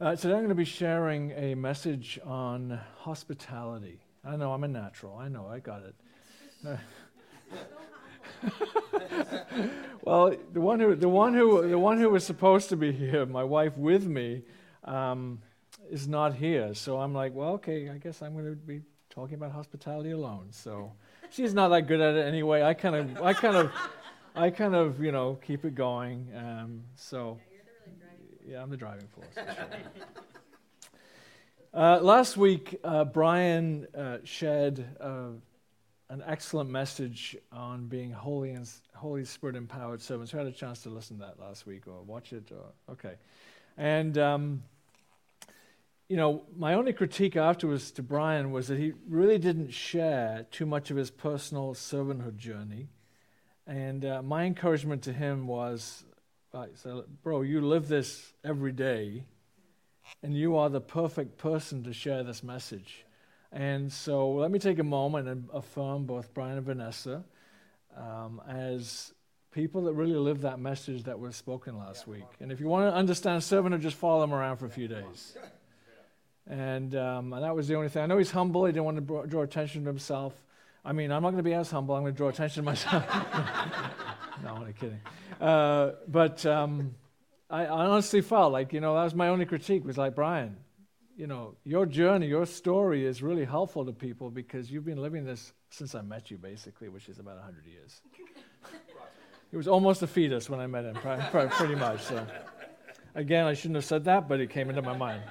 Uh, today I'm going to be sharing a message on hospitality. I know I'm a natural. I know I got it. well, the one who the one who the one who was supposed to be here, my wife with me, um, is not here. So I'm like, well, okay, I guess I'm going to be talking about hospitality alone. So she's not that good at it anyway. I kind of I kind of I kind of you know keep it going. Um, so. Yeah, I'm the driving force. Sure. uh, last week, uh, Brian uh, shared uh, an excellent message on being holy and Holy Spirit empowered servants. Who had a chance to listen to that last week or watch it? Or okay, and um, you know, my only critique afterwards to Brian was that he really didn't share too much of his personal servanthood journey. And uh, my encouragement to him was Right, so, bro, you live this every day, and you are the perfect person to share this message. And so, let me take a moment and affirm both Brian and Vanessa um, as people that really live that message that was spoken last week. And if you want to understand servanthood, just follow him around for a few days. And, um, and that was the only thing. I know he's humble. He didn't want to draw attention to himself. I mean, I'm not going to be as humble. I'm going to draw attention to myself. no, I'm kidding. Uh, but um, I, I honestly felt like, you know, that was my only critique was like, Brian, you know, your journey, your story is really helpful to people because you've been living this since I met you, basically, which is about 100 years. he was almost a fetus when I met him, pretty much. So. Again, I shouldn't have said that, but it came into my mind.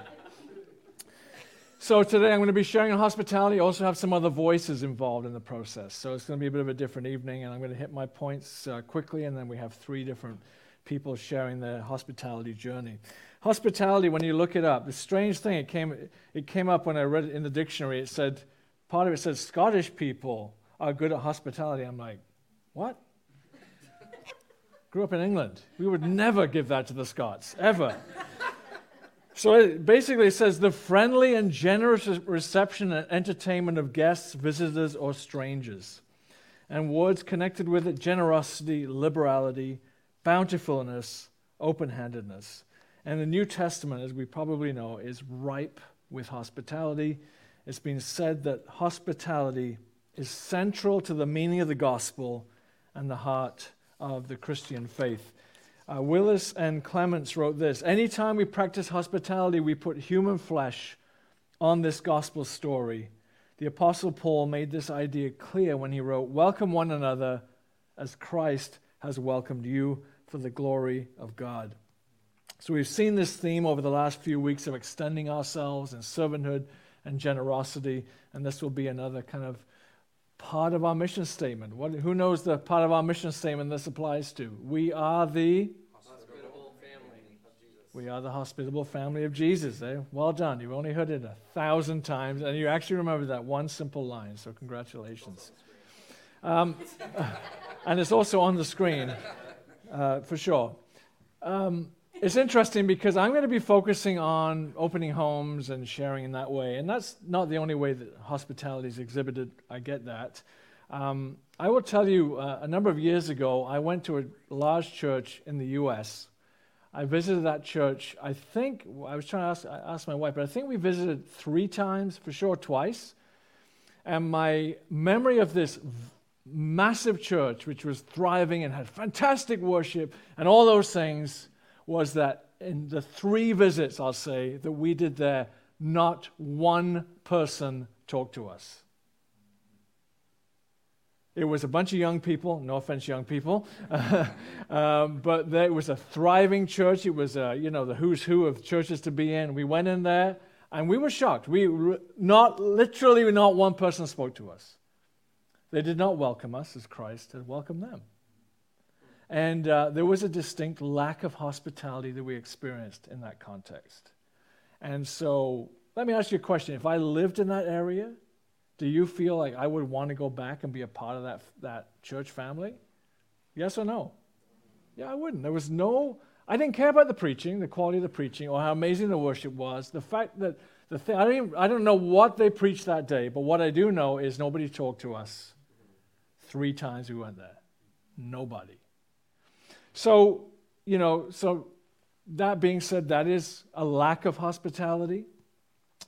So today I'm going to be sharing on hospitality. I also have some other voices involved in the process. So it's going to be a bit of a different evening, and I'm going to hit my points uh, quickly, and then we have three different people sharing their hospitality journey. Hospitality, when you look it up, the strange thing, it came, it came up when I read it in the dictionary. It said, part of it said, Scottish people are good at hospitality. I'm like, what? Grew up in England. We would never give that to the Scots, ever. So it basically says the friendly and generous reception and entertainment of guests, visitors, or strangers. And words connected with it generosity, liberality, bountifulness, open handedness. And the New Testament, as we probably know, is ripe with hospitality. It's been said that hospitality is central to the meaning of the gospel and the heart of the Christian faith. Uh, Willis and Clements wrote this Anytime we practice hospitality, we put human flesh on this gospel story. The Apostle Paul made this idea clear when he wrote, Welcome one another as Christ has welcomed you for the glory of God. So we've seen this theme over the last few weeks of extending ourselves in servanthood and generosity, and this will be another kind of part of our mission statement. What, who knows the part of our mission statement this applies to? We are the hospitable family of Jesus. We are the hospitable family of Jesus. Eh? Well done. You've only heard it a thousand times, and you actually remember that one simple line. So congratulations. Um, and it's also on the screen uh, for sure. Um, it's interesting because I'm going to be focusing on opening homes and sharing in that way. And that's not the only way that hospitality is exhibited. I get that. Um, I will tell you, uh, a number of years ago, I went to a large church in the U.S. I visited that church, I think, I was trying to ask, ask my wife, but I think we visited three times, for sure twice. And my memory of this massive church, which was thriving and had fantastic worship and all those things, was that in the three visits, I'll say, that we did there, not one person talked to us. It was a bunch of young people, no offense, young people, um, but there, it was a thriving church. It was, uh, you know, the who's who of churches to be in. We went in there and we were shocked. We not literally, not one person spoke to us. They did not welcome us as Christ had welcomed them. And uh, there was a distinct lack of hospitality that we experienced in that context. And so, let me ask you a question. If I lived in that area, do you feel like I would want to go back and be a part of that, that church family? Yes or no? Yeah, I wouldn't. There was no, I didn't care about the preaching, the quality of the preaching, or how amazing the worship was. The fact that the thing, I don't, I don't know what they preached that day, but what I do know is nobody talked to us three times we went there. Nobody. So, you know, so that being said, that is a lack of hospitality,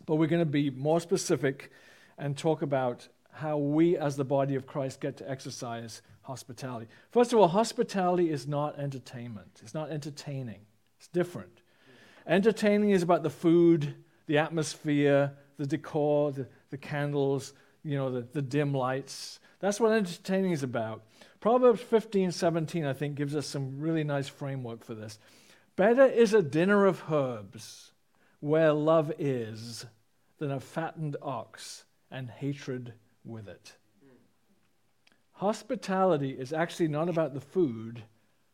but we're going to be more specific and talk about how we, as the body of Christ, get to exercise hospitality. First of all, hospitality is not entertainment, it's not entertaining, it's different. Entertaining is about the food, the atmosphere, the decor, the, the candles, you know, the, the dim lights. That's what entertaining is about. Proverbs 15, 17, I think, gives us some really nice framework for this. Better is a dinner of herbs where love is than a fattened ox and hatred with it. Hospitality is actually not about the food,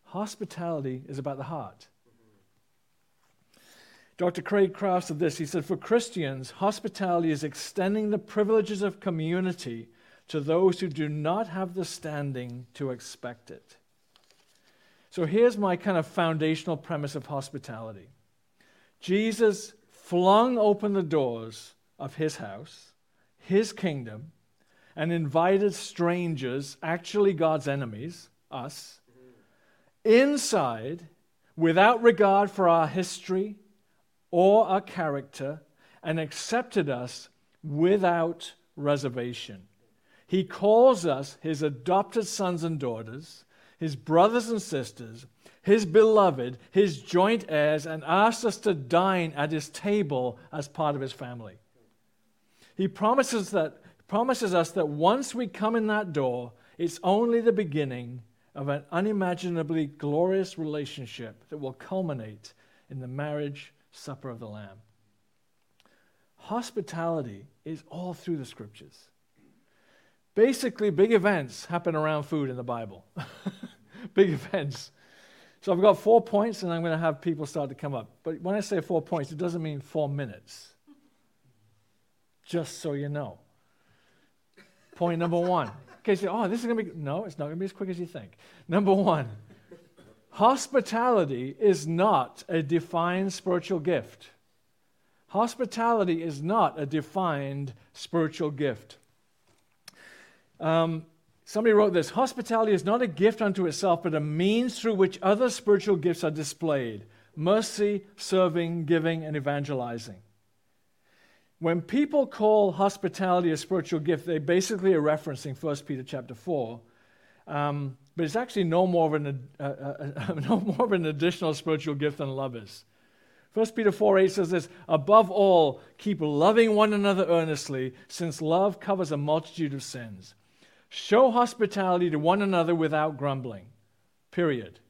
hospitality is about the heart. Dr. Craig Kraft said this. He said, For Christians, hospitality is extending the privileges of community to those who do not have the standing to expect it. So here's my kind of foundational premise of hospitality Jesus flung open the doors of his house, his kingdom, and invited strangers, actually God's enemies, us, inside without regard for our history or our character and accepted us without reservation. He calls us his adopted sons and daughters, his brothers and sisters, his beloved, his joint heirs, and asks us to dine at his table as part of his family. He promises, that, promises us that once we come in that door, it's only the beginning of an unimaginably glorious relationship that will culminate in the marriage supper of the Lamb. Hospitality is all through the scriptures. Basically, big events happen around food in the Bible. big events. So I've got four points, and I'm going to have people start to come up. But when I say four points, it doesn't mean four minutes. Just so you know. Point number one. In case you, oh, this is going to be, no, it's not going to be as quick as you think. Number one, hospitality is not a defined spiritual gift. Hospitality is not a defined spiritual gift. Um, somebody wrote this Hospitality is not a gift unto itself, but a means through which other spiritual gifts are displayed mercy, serving, giving, and evangelizing. When people call hospitality a spiritual gift, they basically are referencing 1 Peter chapter 4. Um, but it's actually no more, of an, uh, uh, uh no more of an additional spiritual gift than love is. 1 Peter 4 8 says this Above all, keep loving one another earnestly, since love covers a multitude of sins. Show hospitality to one another without grumbling. Period.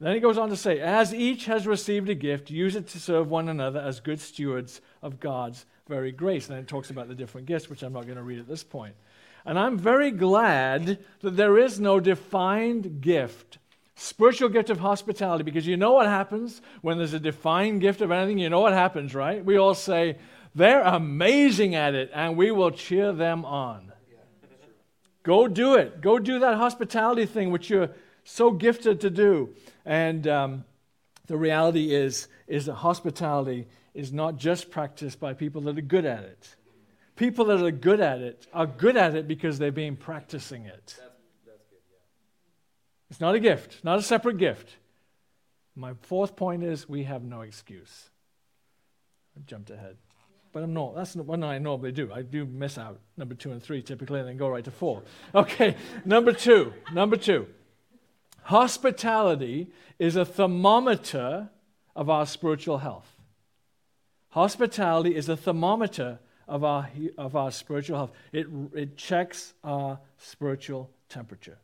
Then he goes on to say, As each has received a gift, use it to serve one another as good stewards of God's very grace. And then it talks about the different gifts, which I'm not going to read at this point. And I'm very glad that there is no defined gift, spiritual gift of hospitality, because you know what happens when there's a defined gift of anything? You know what happens, right? We all say, They're amazing at it, and we will cheer them on. Go do it. Go do that hospitality thing, which you're so gifted to do. And um, the reality is, is that hospitality is not just practiced by people that are good at it. People that are good at it are good at it because they've been practicing it. That's, that's good, yeah. It's not a gift, not a separate gift. My fourth point is we have no excuse. I jumped ahead. But I'm not. That's not what I normally do. I do miss out number two and three typically and then go right to four. Okay, number two. Number two. Hospitality is a thermometer of our spiritual health. Hospitality is a thermometer of our, of our spiritual health. It, it checks our spiritual temperature.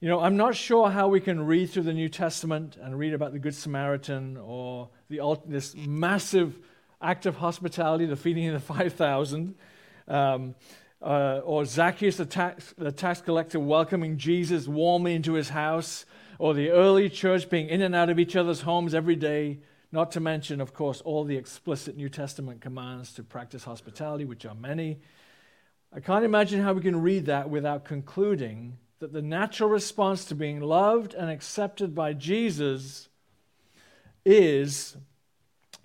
You know, I'm not sure how we can read through the New Testament and read about the Good Samaritan or the, this massive act of hospitality, the feeding of the 5,000, um, uh, or Zacchaeus, the tax, the tax collector, welcoming Jesus warmly into his house, or the early church being in and out of each other's homes every day, not to mention, of course, all the explicit New Testament commands to practice hospitality, which are many. I can't imagine how we can read that without concluding that the natural response to being loved and accepted by Jesus is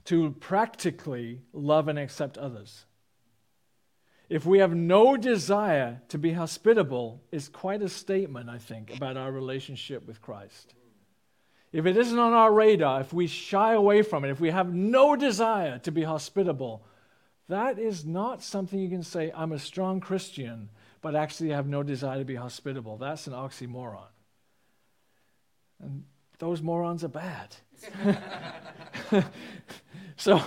to practically love and accept others. If we have no desire to be hospitable, is quite a statement, I think, about our relationship with Christ. if it isn't on our radar, if we shy away from it, if we have no desire to be hospitable, that is not something you can say, I'm a strong Christian, but actually have no desire to be hospitable. That's an oxymoron. And those morons are bad. so,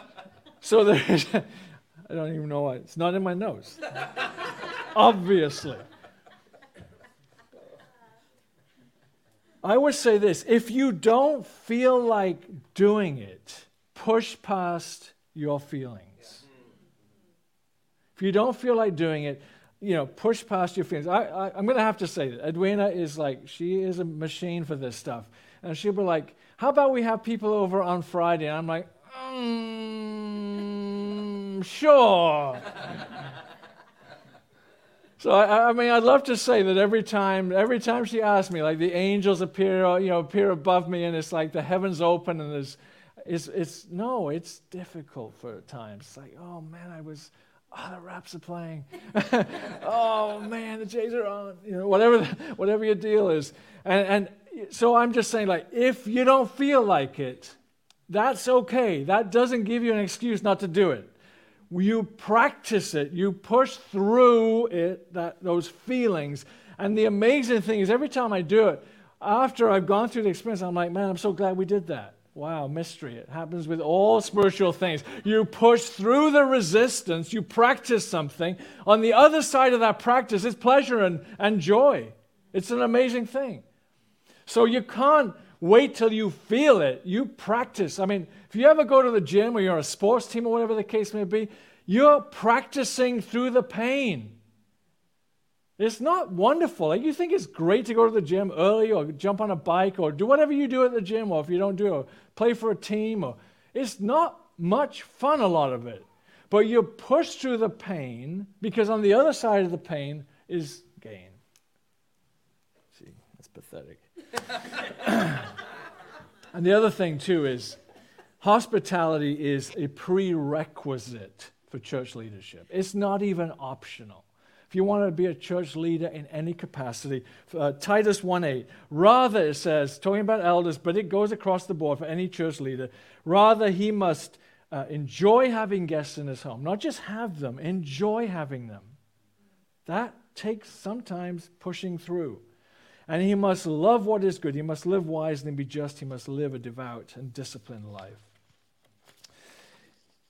so there's, I don't even know why. It's not in my notes. Obviously. I would say this if you don't feel like doing it, push past your feelings. If you don't feel like doing it, you know, push past your feelings. I, I, am going to have to say that Edwina is like, she is a machine for this stuff. And she'll be like, how about we have people over on Friday? And I'm like, mm, sure. So I, I, mean, I'd love to say that every time, every time she asks me, like the angels appear, you know, appear above me, and it's like the heavens open, and there's, it's, it's no, it's difficult for times. It's like, oh man, I was, oh, the raps are playing. oh man, the Jays are on. You know, whatever, whatever your deal is, and and so I'm just saying, like, if you don't feel like it, that's okay. That doesn't give you an excuse not to do it you practice it, you push through it, that, those feelings. And the amazing thing is, every time I do it, after I've gone through the experience, I'm like, man, I'm so glad we did that. Wow, mystery. It happens with all spiritual things. You push through the resistance, you practice something. On the other side of that practice is pleasure and, and joy. It's an amazing thing. So you can't wait till you feel it. You practice. I mean, if you ever go to the gym or you're a sports team or whatever the case may be, you're practicing through the pain. It's not wonderful. Like you think it's great to go to the gym early or jump on a bike or do whatever you do at the gym or if you don't do it, or play for a team or it's not much fun a lot of it. But you push through the pain because on the other side of the pain is gain. See, that's pathetic. and the other thing, too, is hospitality is a prerequisite for church leadership. It's not even optional. If you want to be a church leader in any capacity, uh, Titus 1:8. Rather, it says, talking about elders, but it goes across the board for any church leader. Rather, he must uh, enjoy having guests in his home, not just have them, enjoy having them. That takes sometimes pushing through. And he must love what is good. He must live wisely and be just. He must live a devout and disciplined life.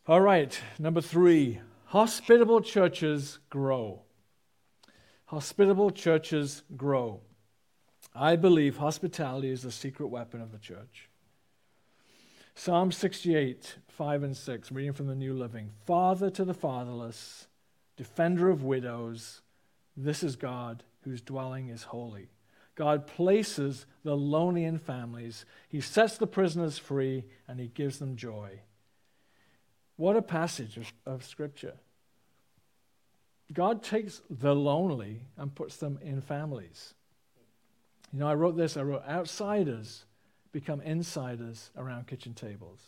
All right, number three hospitable churches grow. Hospitable churches grow. I believe hospitality is the secret weapon of the church. Psalm 68, 5 and 6, reading from the New Living. Father to the fatherless, defender of widows, this is God whose dwelling is holy. God places the lonely in families. He sets the prisoners free and he gives them joy. What a passage of, of Scripture. God takes the lonely and puts them in families. You know, I wrote this I wrote, outsiders become insiders around kitchen tables.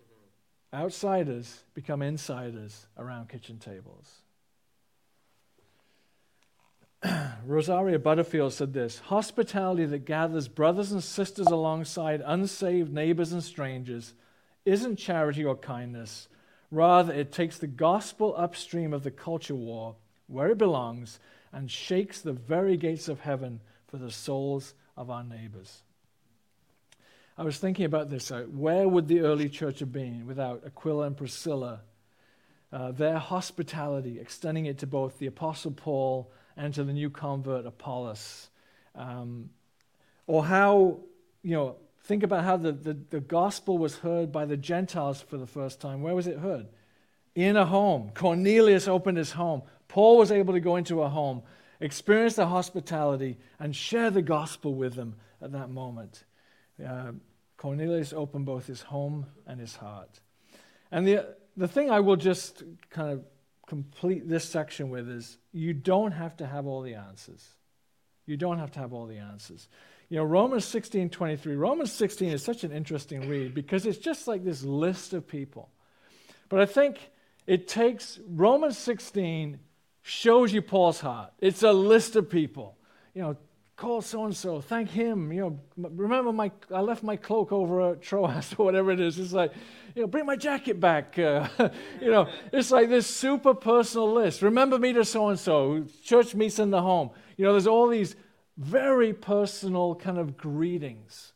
Mm-hmm. Outsiders become insiders around kitchen tables. Rosaria Butterfield said this Hospitality that gathers brothers and sisters alongside unsaved neighbors and strangers isn't charity or kindness. Rather, it takes the gospel upstream of the culture war, where it belongs, and shakes the very gates of heaven for the souls of our neighbors. I was thinking about this. Uh, where would the early church have been without Aquila and Priscilla? Uh, their hospitality, extending it to both the Apostle Paul and to the new convert Apollos. Um, or how, you know, think about how the, the, the gospel was heard by the Gentiles for the first time. Where was it heard? In a home. Cornelius opened his home. Paul was able to go into a home, experience the hospitality, and share the gospel with them at that moment. Uh, Cornelius opened both his home and his heart. And the, the thing I will just kind of complete this section with is you don't have to have all the answers. You don't have to have all the answers. You know, Romans 16 23. Romans 16 is such an interesting read because it's just like this list of people. But I think it takes Romans 16 shows you Paul's heart. It's a list of people. You know, call so and so, thank him. You know, remember my I left my cloak over at Troas or whatever it is. It's like, you know, bring my jacket back. Uh, you know, it's like this super personal list. Remember me to so and so. Church meets in the home. You know, there's all these very personal kind of greetings,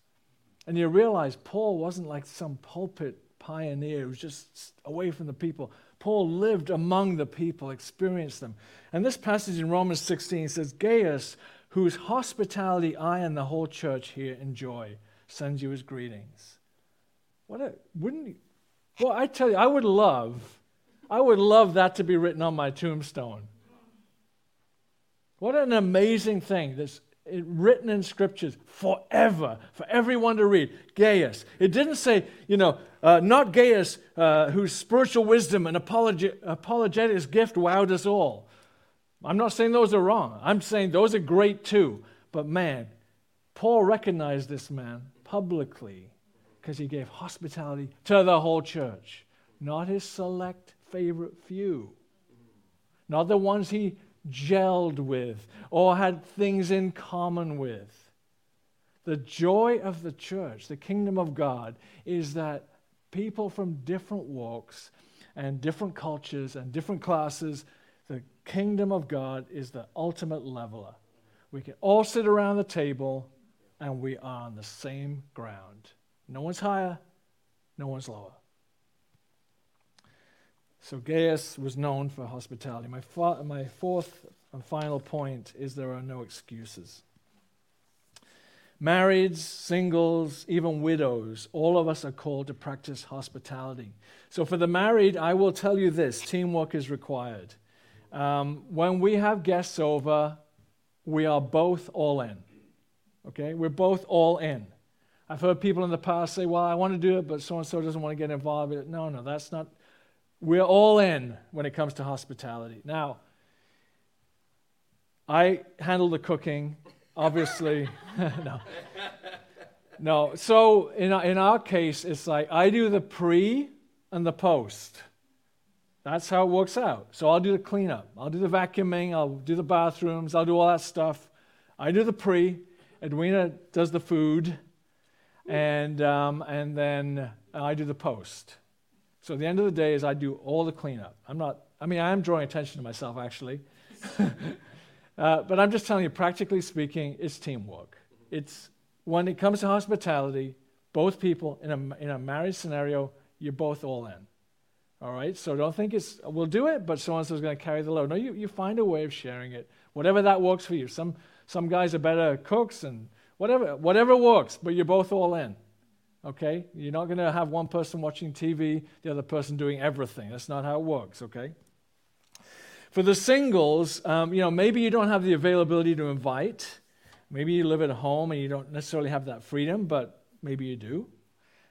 and you realize Paul wasn't like some pulpit pioneer who was just away from the people. Paul lived among the people, experienced them. And this passage in Romans 16 says, Gaius, whose hospitality I and the whole church here enjoy, sends you his greetings. What a, wouldn't you? Well, I tell you, I would love, I would love that to be written on my tombstone. What an amazing thing that's written in scriptures forever for everyone to read. Gaius. It didn't say, you know, uh, not Gaius, uh, whose spiritual wisdom and apologi- apologetics gift wowed us all. I'm not saying those are wrong. I'm saying those are great too. But man, Paul recognized this man publicly because he gave hospitality to the whole church, not his select favorite few, not the ones he gelled with or had things in common with. The joy of the church, the kingdom of God, is that people from different walks and different cultures and different classes, the kingdom of God is the ultimate leveler. We can all sit around the table and we are on the same ground. No one's higher, no one's lower. So Gaius was known for hospitality. My, fa- my fourth and final point is there are no excuses. Marrieds, singles, even widows, all of us are called to practice hospitality. So, for the married, I will tell you this teamwork is required. Um, when we have guests over, we are both all in. Okay? We're both all in. I've heard people in the past say, well, I want to do it, but so and so doesn't want to get involved. No, no, that's not we're all in when it comes to hospitality. Now, I handle the cooking, obviously. no. No. So in, in our case, it's like I do the pre and the post. That's how it works out. So I'll do the cleanup. I'll do the vacuuming. I'll do the bathrooms. I'll do all that stuff. I do the pre. Edwina does the food. And, um, and then I do the post. So the end of the day is I do all the cleanup. I'm not, I mean, I am drawing attention to myself actually. uh, but I'm just telling you, practically speaking, it's teamwork. It's when it comes to hospitality, both people in a, in a marriage scenario, you're both all in. All right? So don't think it's, we'll do it, but so and so is going to carry the load. No, you, you find a way of sharing it, whatever that works for you. Some, some guys are better cooks and whatever, whatever works, but you're both all in. Okay? You're not going to have one person watching TV, the other person doing everything. That's not how it works, okay? For the singles, um, you know, maybe you don't have the availability to invite. Maybe you live at home and you don't necessarily have that freedom, but maybe you do.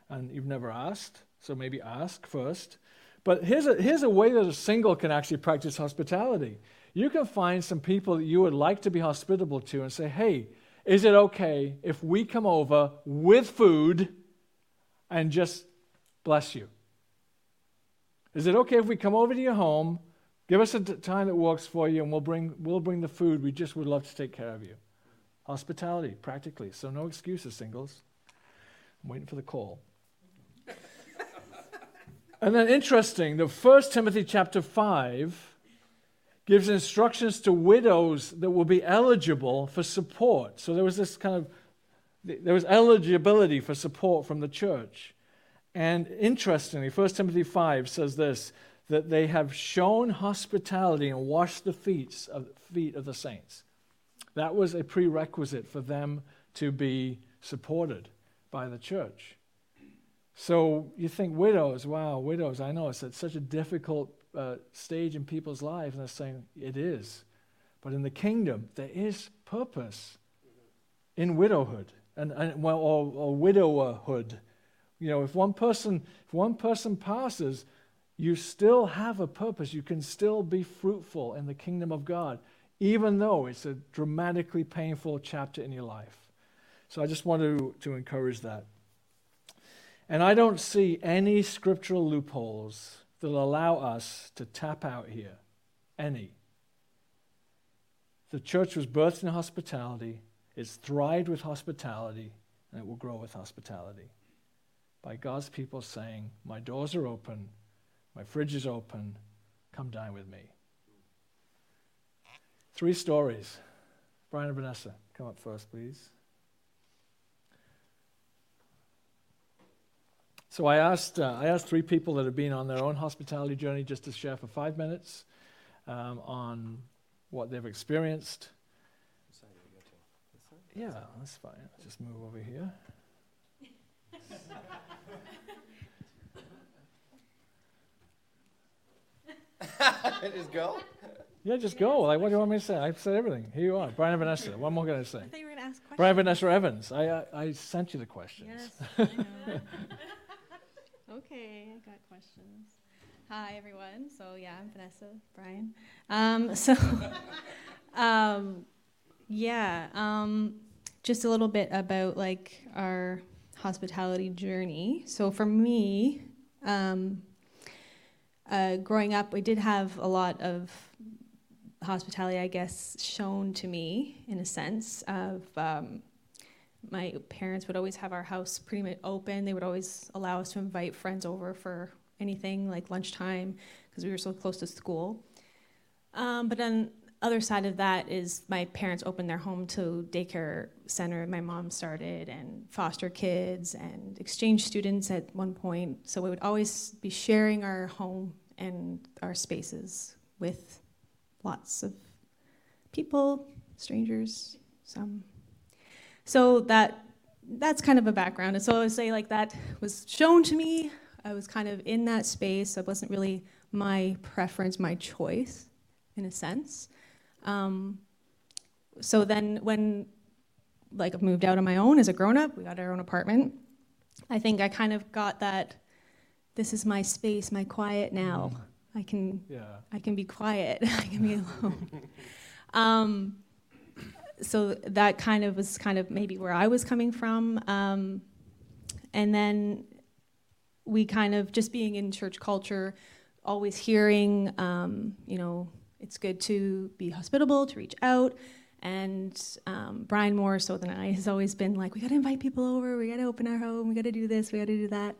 And you've never asked, so maybe ask first. But here's a, here's a way that a single can actually practice hospitality. You can find some people that you would like to be hospitable to and say, hey, is it okay if we come over with food and just bless you. Is it okay if we come over to your home, give us a time that works for you, and we'll bring, we'll bring the food? We just would love to take care of you. Hospitality, practically. So no excuses, singles. I'm waiting for the call. And then interesting, the first Timothy chapter 5 gives instructions to widows that will be eligible for support. So there was this kind of there was eligibility for support from the church. And interestingly, 1 Timothy 5 says this that they have shown hospitality and washed the feet of, feet of the saints. That was a prerequisite for them to be supported by the church. So you think widows, wow, widows, I know it's at such a difficult uh, stage in people's lives, and I'm saying it is. But in the kingdom, there is purpose in widowhood and, and well, or, or widowerhood. You know, if one person if one person passes, you still have a purpose. You can still be fruitful in the kingdom of God, even though it's a dramatically painful chapter in your life. So I just want to, to encourage that. And I don't see any scriptural loopholes that allow us to tap out here. Any. The church was birthed in hospitality. It's thrived with hospitality and it will grow with hospitality. By God's people saying, My doors are open, my fridge is open, come dine with me. Three stories. Brian and Vanessa, come up first, please. So I asked, uh, I asked three people that have been on their own hospitality journey just to share for five minutes um, on what they've experienced. Yeah, that's fine. I'll Just move over here. just go. Yeah, just go. Like, what do you want me to say? I've said everything. Here you are, Brian and Vanessa. What more can I say? I thought you were going to ask questions. Brian Vanessa Evans. I, uh, I sent you the questions. Yes, I know. okay, I got questions. Hi, everyone. So, yeah, I'm Vanessa, Brian. Um, so, um, yeah, um, just a little bit about like our hospitality journey. So, for me, um, uh, growing up, we did have a lot of hospitality, I guess, shown to me in a sense of um, my parents would always have our house pretty much open. They would always allow us to invite friends over for anything like lunchtime because we were so close to school. Um, but then other side of that is my parents opened their home to daycare center my mom started and foster kids and exchange students at one point so we would always be sharing our home and our spaces with lots of people, strangers, some. So that that's kind of a background. And so I would say like that was shown to me. I was kind of in that space. It wasn't really my preference, my choice, in a sense. Um, so then when like I moved out on my own as a grown up, we got our own apartment. I think I kind of got that this is my space, my quiet now. I can yeah. I can be quiet. I can be alone. um, so that kind of was kind of maybe where I was coming from. Um, and then we kind of just being in church culture, always hearing, um, you know, it's good to be hospitable, to reach out. And um, Brian more so than I has always been like, we got to invite people over, we got to open our home, we got to do this, we got to do that.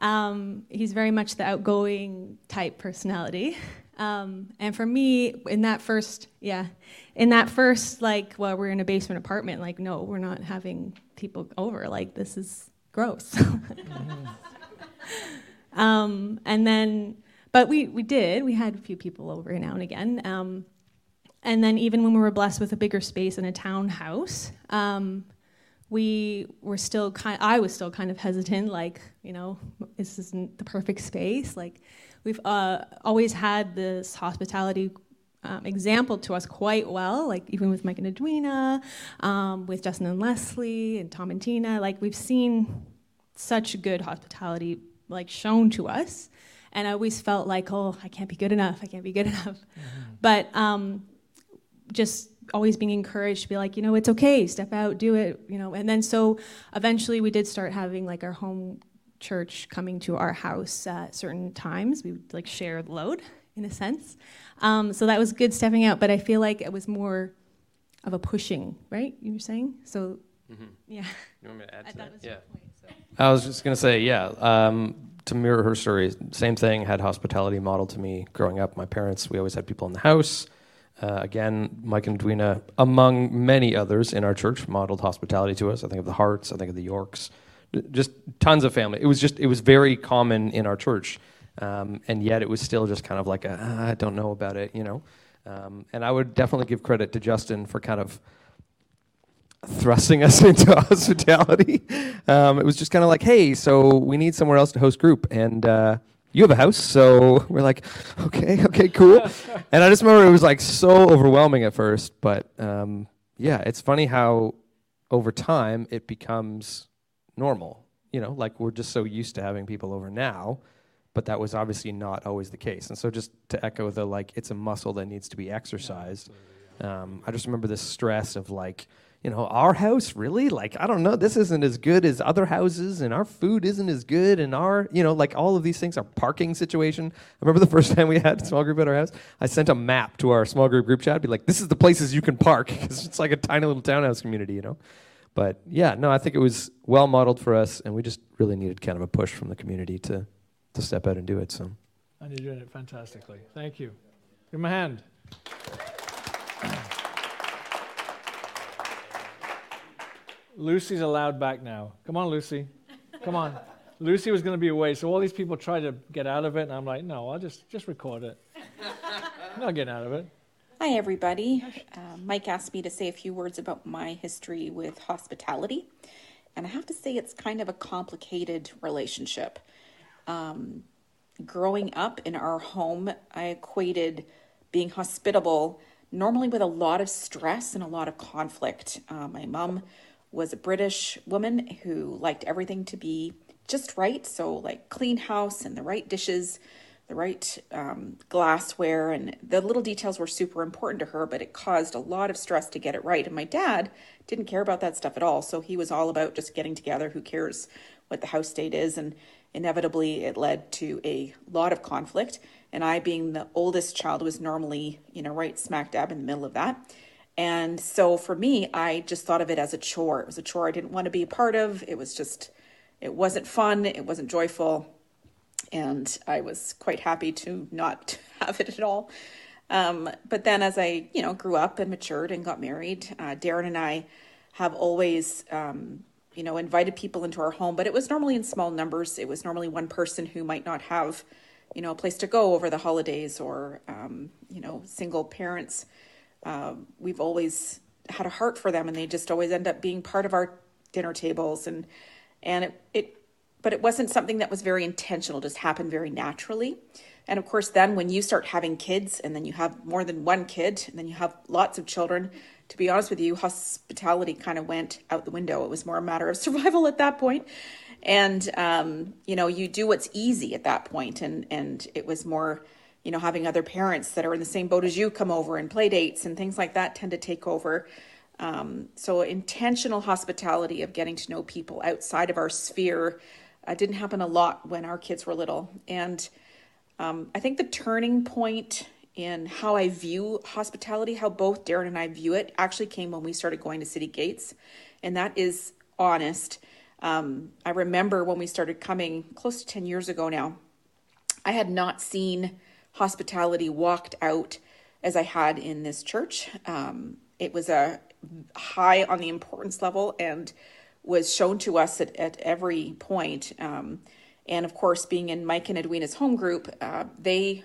Um, he's very much the outgoing type personality. Um, and for me, in that first, yeah, in that first, like, well, we're in a basement apartment, like, no, we're not having people over. Like, this is gross. um, and then, but we, we did, we had a few people over now and again. Um, and then, even when we were blessed with a bigger space in a townhouse, um, we were still kind I was still kind of hesitant like you know this isn't the perfect space like we've uh, always had this hospitality um, example to us quite well like even with Mike and Edwina um, with Justin and Leslie and Tom and Tina like we've seen such good hospitality like shown to us and I always felt like oh I can't be good enough I can't be good enough mm-hmm. but um, just always being encouraged to be like, you know, it's okay, step out, do it, you know. And then so eventually we did start having like our home church coming to our house at certain times. We would like share the load in a sense. Um, so that was good stepping out, but I feel like it was more of a pushing, right? You were saying? So, mm-hmm. yeah. You want me to add to that? Yeah. Point, so. I was just going to say, yeah. Um, to mirror her story, same thing, had hospitality modeled to me growing up. My parents, we always had people in the house. Uh, again, Mike and Edwina, among many others in our church, modeled hospitality to us. I think of the Harts, I think of the Yorks, just tons of family. It was just, it was very common in our church. Um, and yet it was still just kind of like, I ah, I don't know about it, you know? Um, and I would definitely give credit to Justin for kind of thrusting us into hospitality. Um, it was just kind of like, hey, so we need somewhere else to host group. And, uh, you have a house so we're like okay okay cool and i just remember it was like so overwhelming at first but um, yeah it's funny how over time it becomes normal you know like we're just so used to having people over now but that was obviously not always the case and so just to echo the like it's a muscle that needs to be exercised um, i just remember this stress of like you know, our house really like I don't know, this isn't as good as other houses, and our food isn't as good, and our you know like all of these things, our parking situation. I remember the first time we had a small group at our house, I sent a map to our small group group chat, be like, this is the places you can park because it's like a tiny little townhouse community, you know. But yeah, no, I think it was well modeled for us, and we just really needed kind of a push from the community to to step out and do it. So. And you're doing it fantastically. Thank you. Give him a hand. Lucy's allowed back now. Come on, Lucy. Come on. Lucy was going to be away, so all these people tried to get out of it, and I'm like, no, I'll just just record it. I'm not getting out of it. Hi, everybody. Uh, Mike asked me to say a few words about my history with hospitality, and I have to say it's kind of a complicated relationship. Um, growing up in our home, I equated being hospitable normally with a lot of stress and a lot of conflict. Uh, my mom was a British woman who liked everything to be just right. So, like clean house and the right dishes, the right um, glassware, and the little details were super important to her, but it caused a lot of stress to get it right. And my dad didn't care about that stuff at all. So, he was all about just getting together. Who cares what the house state is? And inevitably, it led to a lot of conflict. And I, being the oldest child, was normally, you know, right smack dab in the middle of that. And so for me, I just thought of it as a chore. It was a chore I didn't want to be a part of. It was just, it wasn't fun. It wasn't joyful. And I was quite happy to not have it at all. Um, but then as I, you know, grew up and matured and got married, uh, Darren and I have always, um, you know, invited people into our home, but it was normally in small numbers. It was normally one person who might not have, you know, a place to go over the holidays or, um, you know, single parents um, we've always had a heart for them and they just always end up being part of our dinner tables and and it, it but it wasn't something that was very intentional just happened very naturally. And of course then when you start having kids and then you have more than one kid and then you have lots of children to be honest with you hospitality kind of went out the window. It was more a matter of survival at that point. And um, you know you do what's easy at that point and and it was more you know, having other parents that are in the same boat as you come over and play dates and things like that tend to take over. Um, so intentional hospitality of getting to know people outside of our sphere uh, didn't happen a lot when our kids were little. And um, I think the turning point in how I view hospitality, how both Darren and I view it, actually came when we started going to City Gates. And that is honest. Um, I remember when we started coming close to 10 years ago now, I had not seen hospitality walked out as I had in this church. Um, it was a high on the importance level and was shown to us at, at every point. Um, and of course, being in Mike and Edwina's home group, uh, they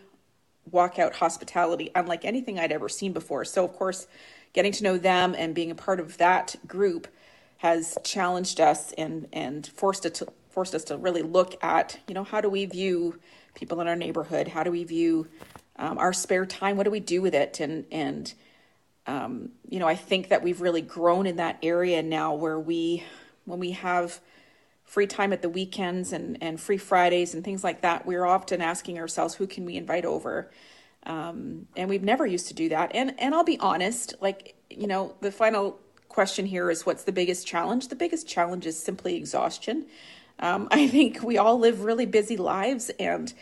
walk out hospitality unlike anything I'd ever seen before. So, of course, getting to know them and being a part of that group has challenged us and and forced it to forced us to really look at you know how do we view people in our neighborhood? How do we view um, our spare time? What do we do with it? And and um, you know, I think that we've really grown in that area now, where we, when we have free time at the weekends and and free Fridays and things like that, we're often asking ourselves, who can we invite over? Um, and we've never used to do that. And and I'll be honest, like you know, the final question here is what's the biggest challenge? The biggest challenge is simply exhaustion. Um, I think we all live really busy lives, and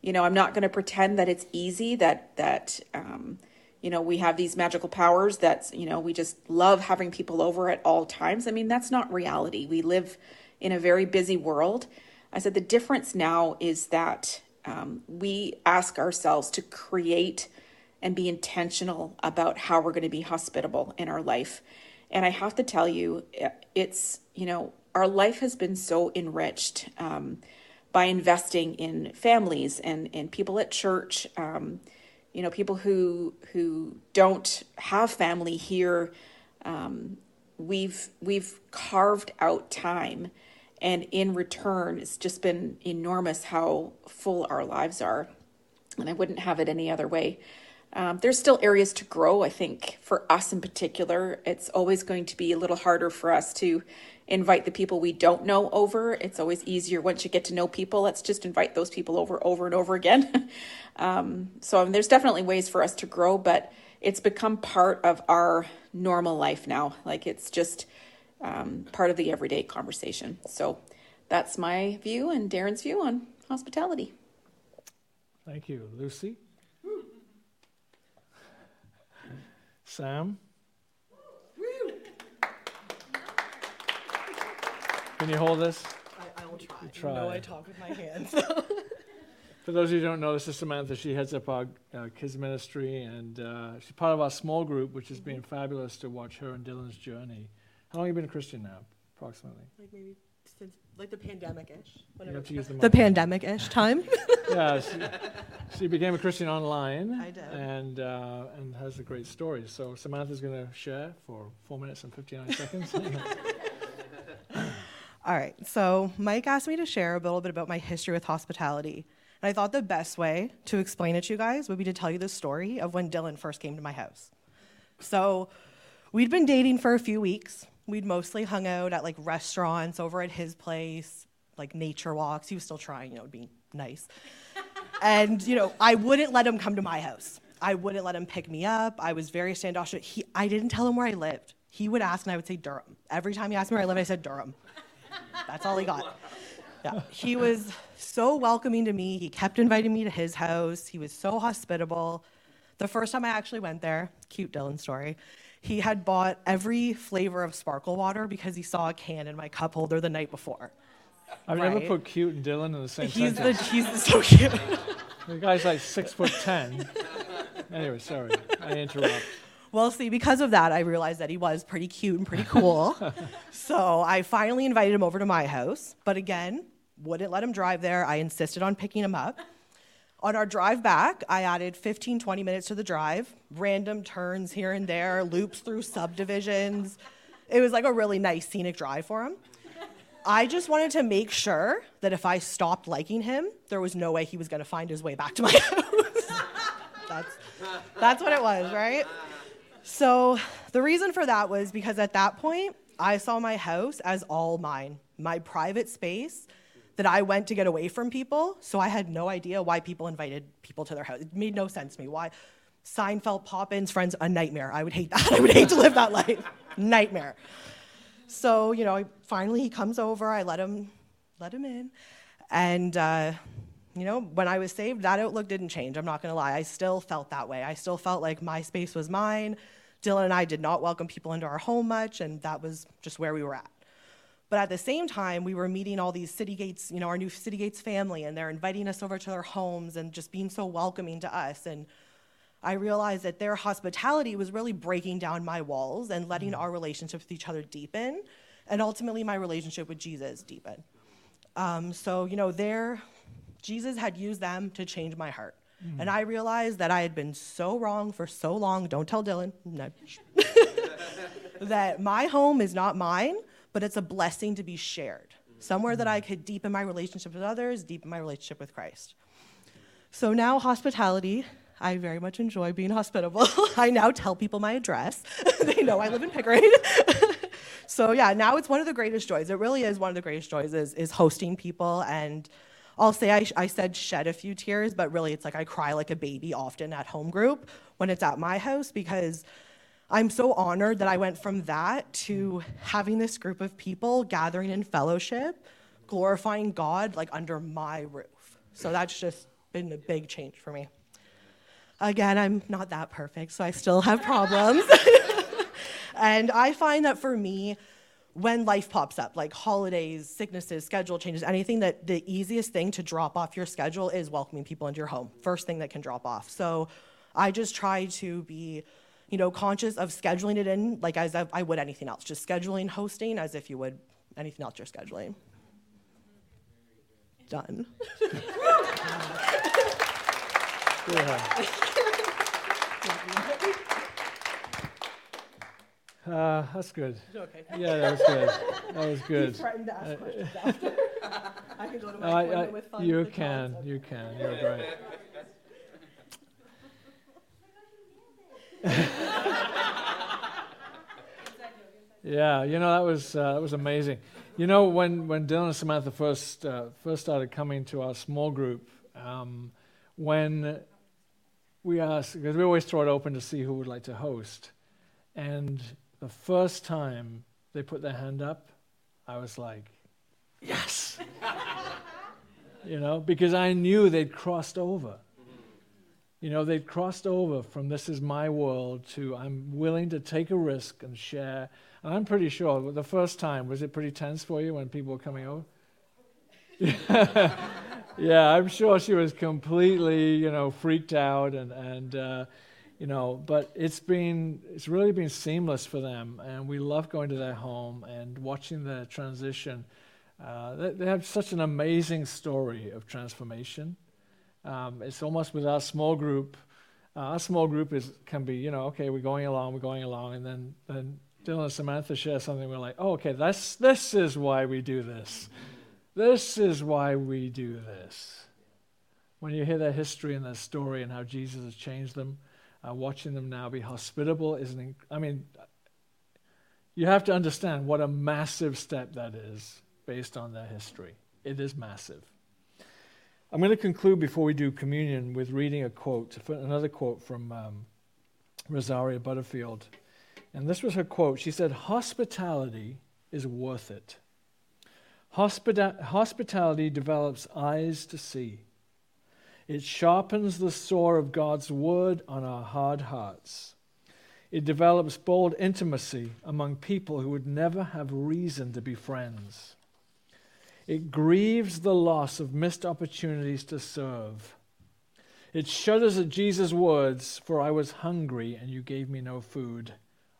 you know, I'm not going to pretend that it's easy. That that um, you know we have these magical powers. That's you know we just love having people over at all times. I mean, that's not reality. We live in a very busy world. I said the difference now is that um, we ask ourselves to create and be intentional about how we're going to be hospitable in our life. And I have to tell you, it's, you know, our life has been so enriched um, by investing in families and, and people at church, um, you know, people who who don't have family here. Um, we've we've carved out time, and in return, it's just been enormous how full our lives are, and I wouldn't have it any other way. Um, there's still areas to grow. I think for us in particular, it's always going to be a little harder for us to invite the people we don't know over. It's always easier once you get to know people. Let's just invite those people over over and over again. um, so I mean, there's definitely ways for us to grow, but it's become part of our normal life now. Like it's just um, part of the everyday conversation. So that's my view and Darren's view on hospitality. Thank you. Lucy? Sam? Can you hold this? I, I will try. You try. You know I talk with my hands. For those of you who don't know, this is Samantha. She heads up our uh, kids ministry, and uh, she's part of our small group, which has been fabulous to watch her and Dylan's journey. How long have you been a Christian now, approximately? Like maybe since like the pandemic-ish. You have to use the, the pandemic-ish time. yeah, she, she, became a Christian online. I did. And, uh, and has a great story. So Samantha's going to share for four minutes and 59 seconds. All right, so Mike asked me to share a little bit about my history with hospitality. And I thought the best way to explain it to you guys would be to tell you the story of when Dylan first came to my house. So we'd been dating for a few weeks. We'd mostly hung out at like restaurants over at his place, like nature walks. He was still trying, you know, being nice. and, you know, I wouldn't let him come to my house. I wouldn't let him pick me up. I was very standoffish. He, I didn't tell him where I lived. He would ask, and I would say Durham. Every time he asked me where I lived, I said Durham. That's all he got. Yeah. He was so welcoming to me. He kept inviting me to his house. He was so hospitable. The first time I actually went there, cute Dylan story, he had bought every flavor of sparkle water because he saw a can in my cup holder the night before. I've right? never put cute and Dylan in the same he's sentence. The, he's so cute. the guy's like six foot ten. anyway, sorry, I interrupt. Well, see, because of that, I realized that he was pretty cute and pretty cool. so I finally invited him over to my house, but again, wouldn't let him drive there. I insisted on picking him up. On our drive back, I added 15, 20 minutes to the drive, random turns here and there, loops through subdivisions. It was like a really nice scenic drive for him. I just wanted to make sure that if I stopped liking him, there was no way he was going to find his way back to my house. that's, that's what it was, right? So the reason for that was because at that point, I saw my house as all mine, my private space that I went to get away from people. So I had no idea why people invited people to their house. It made no sense to me. Why? Seinfeld, Poppins, Friends, a nightmare. I would hate that. I would hate to live that life. nightmare. So, you know, finally he comes over. I let him, let him in. And, uh, you know, when I was saved, that outlook didn't change. I'm not going to lie. I still felt that way. I still felt like my space was mine. Dylan and I did not welcome people into our home much, and that was just where we were at. But at the same time, we were meeting all these City Gates, you know, our new City Gates family, and they're inviting us over to their homes and just being so welcoming to us. And I realized that their hospitality was really breaking down my walls and letting our relationship with each other deepen, and ultimately my relationship with Jesus deepen. Um, so, you know, their Jesus had used them to change my heart. Mm. And I realized that I had been so wrong for so long. Don't tell Dylan. No. that my home is not mine, but it's a blessing to be shared. Somewhere that I mm. could deepen my relationship with others, deepen my relationship with Christ. So now, hospitality, I very much enjoy being hospitable. I now tell people my address. they know I live in Pickering. so yeah, now it's one of the greatest joys. It really is one of the greatest joys is, is hosting people and I'll say I, I said shed a few tears, but really it's like I cry like a baby often at home group when it's at my house because I'm so honored that I went from that to having this group of people gathering in fellowship, glorifying God like under my roof. So that's just been a big change for me. Again, I'm not that perfect, so I still have problems. and I find that for me, when life pops up, like holidays, sicknesses, schedule changes, anything that the easiest thing to drop off your schedule is welcoming people into your home. First thing that can drop off. So I just try to be, you know, conscious of scheduling it in like as I would anything else, just scheduling hosting as if you would anything else you're scheduling. Done. yeah. Uh, that's good. Okay. Yeah, that was good. That was good. You threatened to ask uh, questions after. I can go to my appointment with fun. You can. You can. You're great. yeah, you know that was uh, that was amazing. You know when when Dylan and Samantha first uh, first started coming to our small group, um, when we asked, because we always throw it open to see who would like to host. And the first time they put their hand up, I was like, yes! you know, because I knew they'd crossed over. You know, they'd crossed over from this is my world to I'm willing to take a risk and share. And I'm pretty sure the first time, was it pretty tense for you when people were coming over? yeah, I'm sure she was completely, you know, freaked out and, and uh, you know, but it's been, it's really been seamless for them. And we love going to their home and watching the transition. Uh, they, they have such an amazing story of transformation. Um, it's almost with our small group. Uh, our small group is can be, you know, okay, we're going along, we're going along, and then then Dylan and Samantha share something. We're like, oh, okay, that's this is why we do this. This is why we do this. When you hear their history and their story and how Jesus has changed them, uh, watching them now be hospitable is an. Inc- I mean, you have to understand what a massive step that is based on their history. It is massive. I'm going to conclude before we do communion with reading a quote, another quote from um, Rosaria Butterfield. And this was her quote. She said, Hospitality is worth it. Hospita- hospitality develops eyes to see. It sharpens the saw of God's word on our hard hearts. It develops bold intimacy among people who would never have reason to be friends. It grieves the loss of missed opportunities to serve. It shudders at Jesus' words, For I was hungry, and you gave me no food.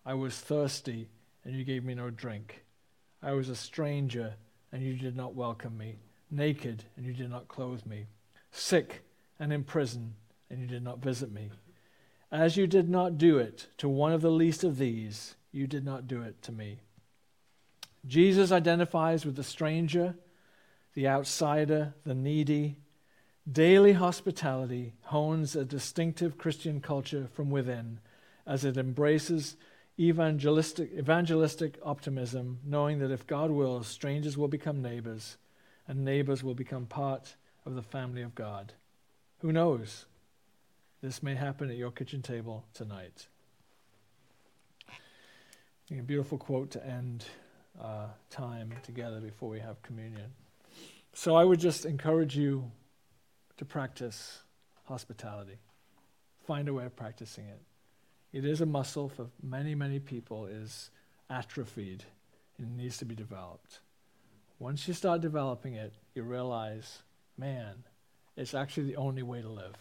I was thirsty, and you gave me no drink. I was a stranger, and you did not welcome me. Naked, and you did not clothe me. Sick and in prison, and you did not visit me. As you did not do it to one of the least of these, you did not do it to me. Jesus identifies with the stranger the outsider, the needy. Daily hospitality hones a distinctive Christian culture from within as it embraces evangelistic, evangelistic optimism, knowing that if God wills, strangers will become neighbors and neighbors will become part of the family of God. Who knows? This may happen at your kitchen table tonight. A beautiful quote to end uh, time together before we have communion. So I would just encourage you to practice hospitality. Find a way of practicing it. It is a muscle for many, many people is atrophied and needs to be developed. Once you start developing it, you realize, man, it's actually the only way to live.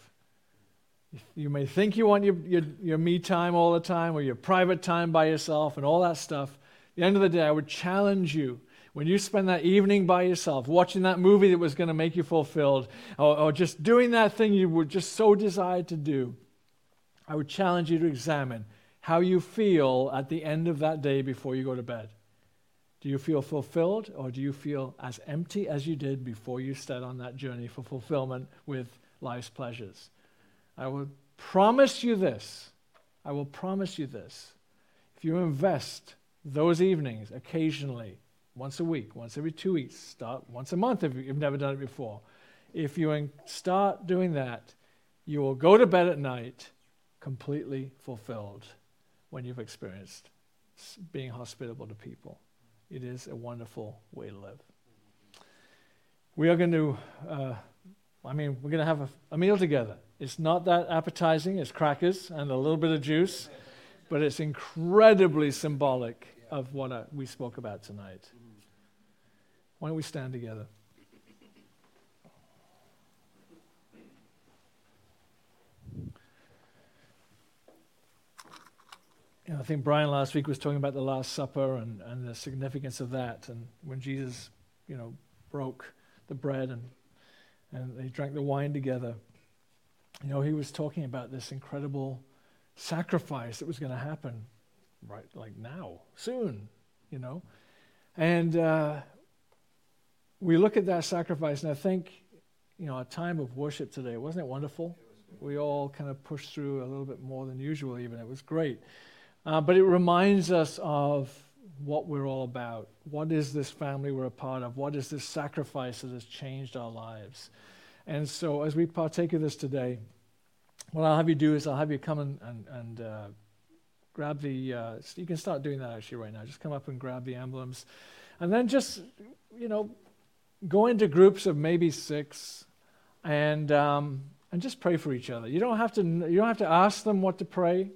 You may think you want your, your, your me time all the time or your private time by yourself and all that stuff. At the end of the day, I would challenge you when you spend that evening by yourself, watching that movie that was going to make you fulfilled, or, or just doing that thing you were just so desired to do, I would challenge you to examine how you feel at the end of that day before you go to bed. Do you feel fulfilled, or do you feel as empty as you did before you set on that journey for fulfillment with life's pleasures? I will promise you this. I will promise you this. If you invest those evenings occasionally once a week, once every two weeks, start once a month if you've never done it before. If you start doing that, you will go to bed at night completely fulfilled when you've experienced being hospitable to people. It is a wonderful way to live. We are going to, uh, I mean, we're going to have a, a meal together. It's not that appetizing, it's crackers and a little bit of juice, but it's incredibly symbolic of what uh, we spoke about tonight. Why don't we stand together? You know, I think Brian last week was talking about the Last Supper and, and the significance of that, and when Jesus, you know, broke the bread and and they drank the wine together. You know, he was talking about this incredible sacrifice that was going to happen, right, like now, soon. You know, and uh, we look at that sacrifice, and I think, you know, a time of worship today, wasn't it wonderful? We all kind of pushed through a little bit more than usual, even. It was great. Uh, but it reminds us of what we're all about. What is this family we're a part of? What is this sacrifice that has changed our lives? And so, as we partake of this today, what I'll have you do is I'll have you come and, and, and uh, grab the, uh, you can start doing that actually right now. Just come up and grab the emblems. And then just, you know, go into groups of maybe six and, um, and just pray for each other. You don't, have to, you don't have to ask them what to pray.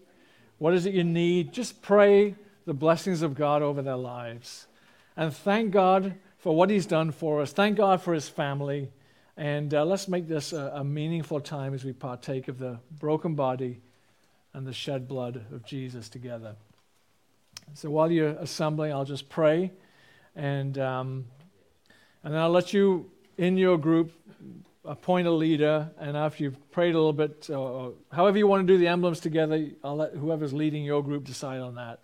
What is it you need? Just pray the blessings of God over their lives. And thank God for what He's done for us. Thank God for His family. And uh, let's make this a, a meaningful time as we partake of the broken body and the shed blood of Jesus together. So while you're assembling, I'll just pray. And, um, and then I'll let you, in your group, appoint a leader. And after you've prayed a little bit, or however you want to do the emblems together, I'll let whoever's leading your group decide on that.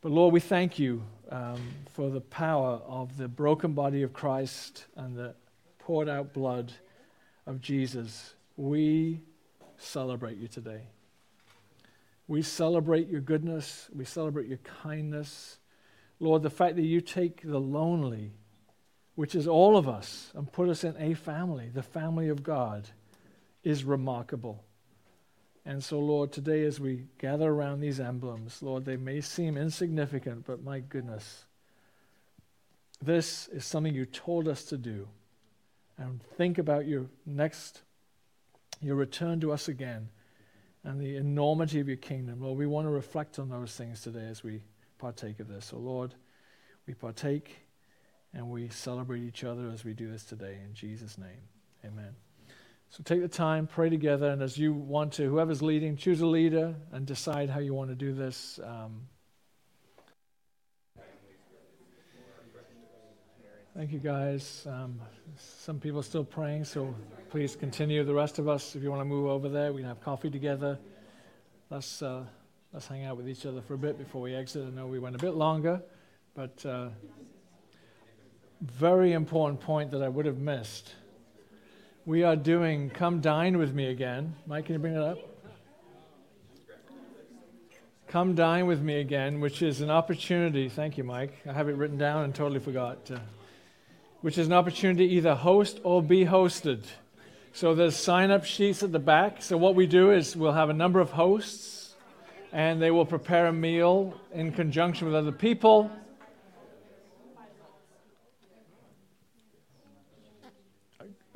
But Lord, we thank you um, for the power of the broken body of Christ and the poured out blood of Jesus. We celebrate you today. We celebrate your goodness. We celebrate your kindness. Lord, the fact that you take the lonely, which is all of us, and put us in a family, the family of God, is remarkable. And so, Lord, today as we gather around these emblems, Lord, they may seem insignificant, but my goodness, this is something you told us to do. And think about your next, your return to us again, and the enormity of your kingdom. Lord, we want to reflect on those things today as we partake of this. So, Lord, we partake and we celebrate each other as we do this today. In Jesus' name, amen. So take the time, pray together, and as you want to, whoever's leading, choose a leader and decide how you want to do this. Um, thank you, guys. Um, some people are still praying, so please continue. The rest of us, if you want to move over there, we can have coffee together. Let's, uh, let's hang out with each other for a bit before we exit. I know we went a bit longer, but uh, very important point that I would have missed we are doing Come Dine With Me Again. Mike, can you bring it up? Come Dine With Me Again, which is an opportunity. Thank you, Mike. I have it written down and totally forgot. To, which is an opportunity to either host or be hosted. So there's sign up sheets at the back. So what we do is we'll have a number of hosts and they will prepare a meal in conjunction with other people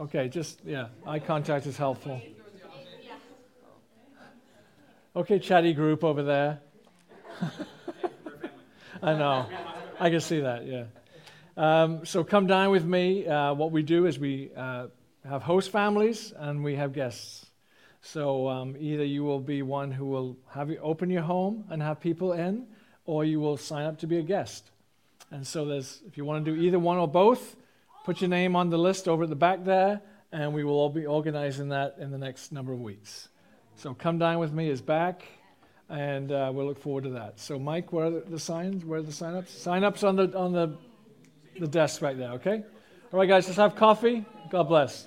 Okay, just, yeah, eye contact is helpful. Okay, chatty group over there. I know. I can see that, yeah. Um, so come dine with me. Uh, what we do is we uh, have host families and we have guests. So um, either you will be one who will have you open your home and have people in, or you will sign up to be a guest. And so there's, if you want to do either one or both, Put your name on the list over at the back there, and we will all be organizing that in the next number of weeks. So come dine with me is back, and uh, we'll look forward to that. So Mike, where are the signs? Where are the sign-ups? Sign-ups on the on the the desk right there. Okay. All right, guys. Let's have coffee. God bless.